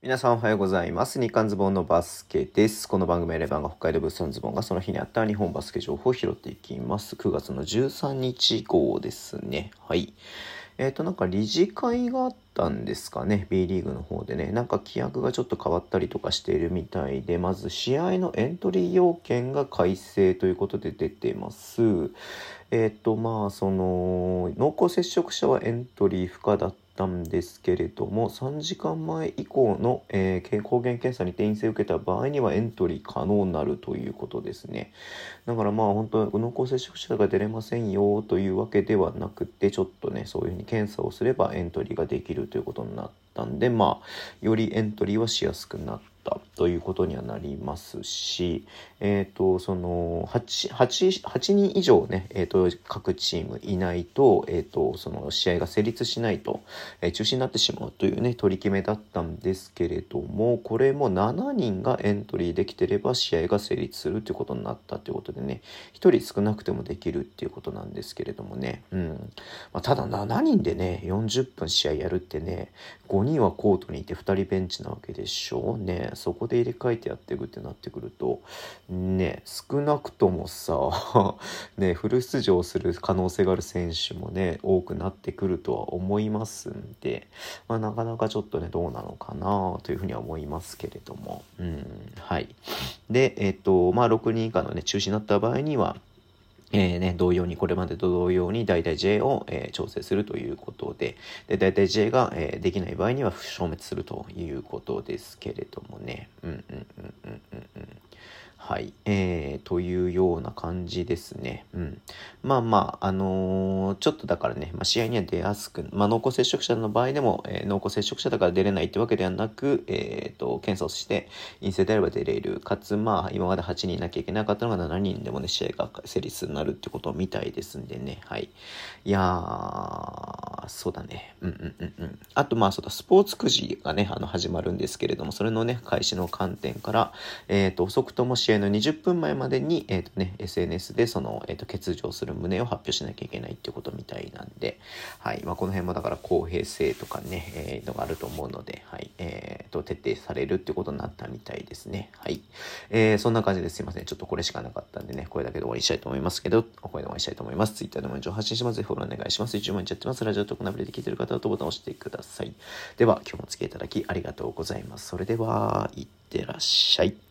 皆さんおはようございます。日刊ズボンのバスケです。この番組はレバンが北海道物産ズボンがその日にあった日本バスケ情報を拾っていきます。9月の13日号ですね。はい。えっ、と、なんか理事会があったんですかね。B リーグの方でね。なんか規約がちょっと変わったりとかしているみたいで、まず試合のエントリー要件が改正ということで出てます。えっ、と、まあ、その、濃厚接触者はエントリー不可だったたんですけれども3時間前以降の、えー抗原検査に転院性を受けた場合にはエントリー可能になるということですね。だからまあ本当濃厚接触者が出れませんよというわけではなくてちょっとねそういうふうに検査をすればエントリーができるということになったんでまあよりエントリーはしやすくなったということにはなりますし、えっ、と、その、8、8、8人以上ね、えっ、と、各チームいないと、えっ、と、その試合が成立しないと、えー中止になってしまうというね、取り決めだったんですけれども、これも7人がエントリーできてれば試合が成立するということになったということでね、1人少なくてもできるっていうことなんですけれどもね、うん。まあ、ただ7人でね、40分試合やるってね、5人はコートにいて2人ベンチなわけでしょうね。そこで入れ替えてやっていくってなってくると、ね、少なくともさ、ね、フル出場する可能性がある選手もね、多くなってくるとは思いますんで、まあ、なかなかちょっとね、どうなのかなというふうには思いますけれども、うん、はい。で、えっ、と、まあ、6人以下のね、中止になった場合には、えーね、同様に、これまでと同様に大体 J を、えー調整するということで、で、大体 J が、えーできない場合には消滅するということですけれどもね。うんうんうんうんうんうん。はい。えー、というような感じですね。うん。まあまあ、あのーちょっとだからね、まあ、試合には出やすく、まあ、濃厚接触者の場合でも、えー濃厚接触者だから出れないってわけではなく、えー、と、検査をして、陰性であれば出れる。かつ、まあ、今まで8人いなきゃいけなかったのが7人でもね、試合が成立になるってことみたいですんでね。はい。いやー、そうだね。うんうんうんうん。あと、まあ、そうだ、スポーツくじがね、あの、始まるんですけれども、それのね、開始の観点から、えっ、と、遅くとも試合の20分前までに、えっ、とね、SNS でその、えっ、と、欠場する旨を発表しなきゃいけないってことみたいなんで、はい。まあ、この辺もだから公平性とかね、えー、のがあると思うので、はい。えっ、と、徹底されるってことになったみたいですね。はい。えー、そんな感じですいません。ちょっとこれしかなかったんでね、これだけで終わりにしたいと思いますけど、お声で終わりにしたいと思います。Twitter でも情報発信します。ぜひフォローお願いします。一応毎日やってます。ラジオとかナビで聞いてる方はとボタンを押してください。では、今日もお付き合いいただきありがとうございます。それでは、いってらっしゃい。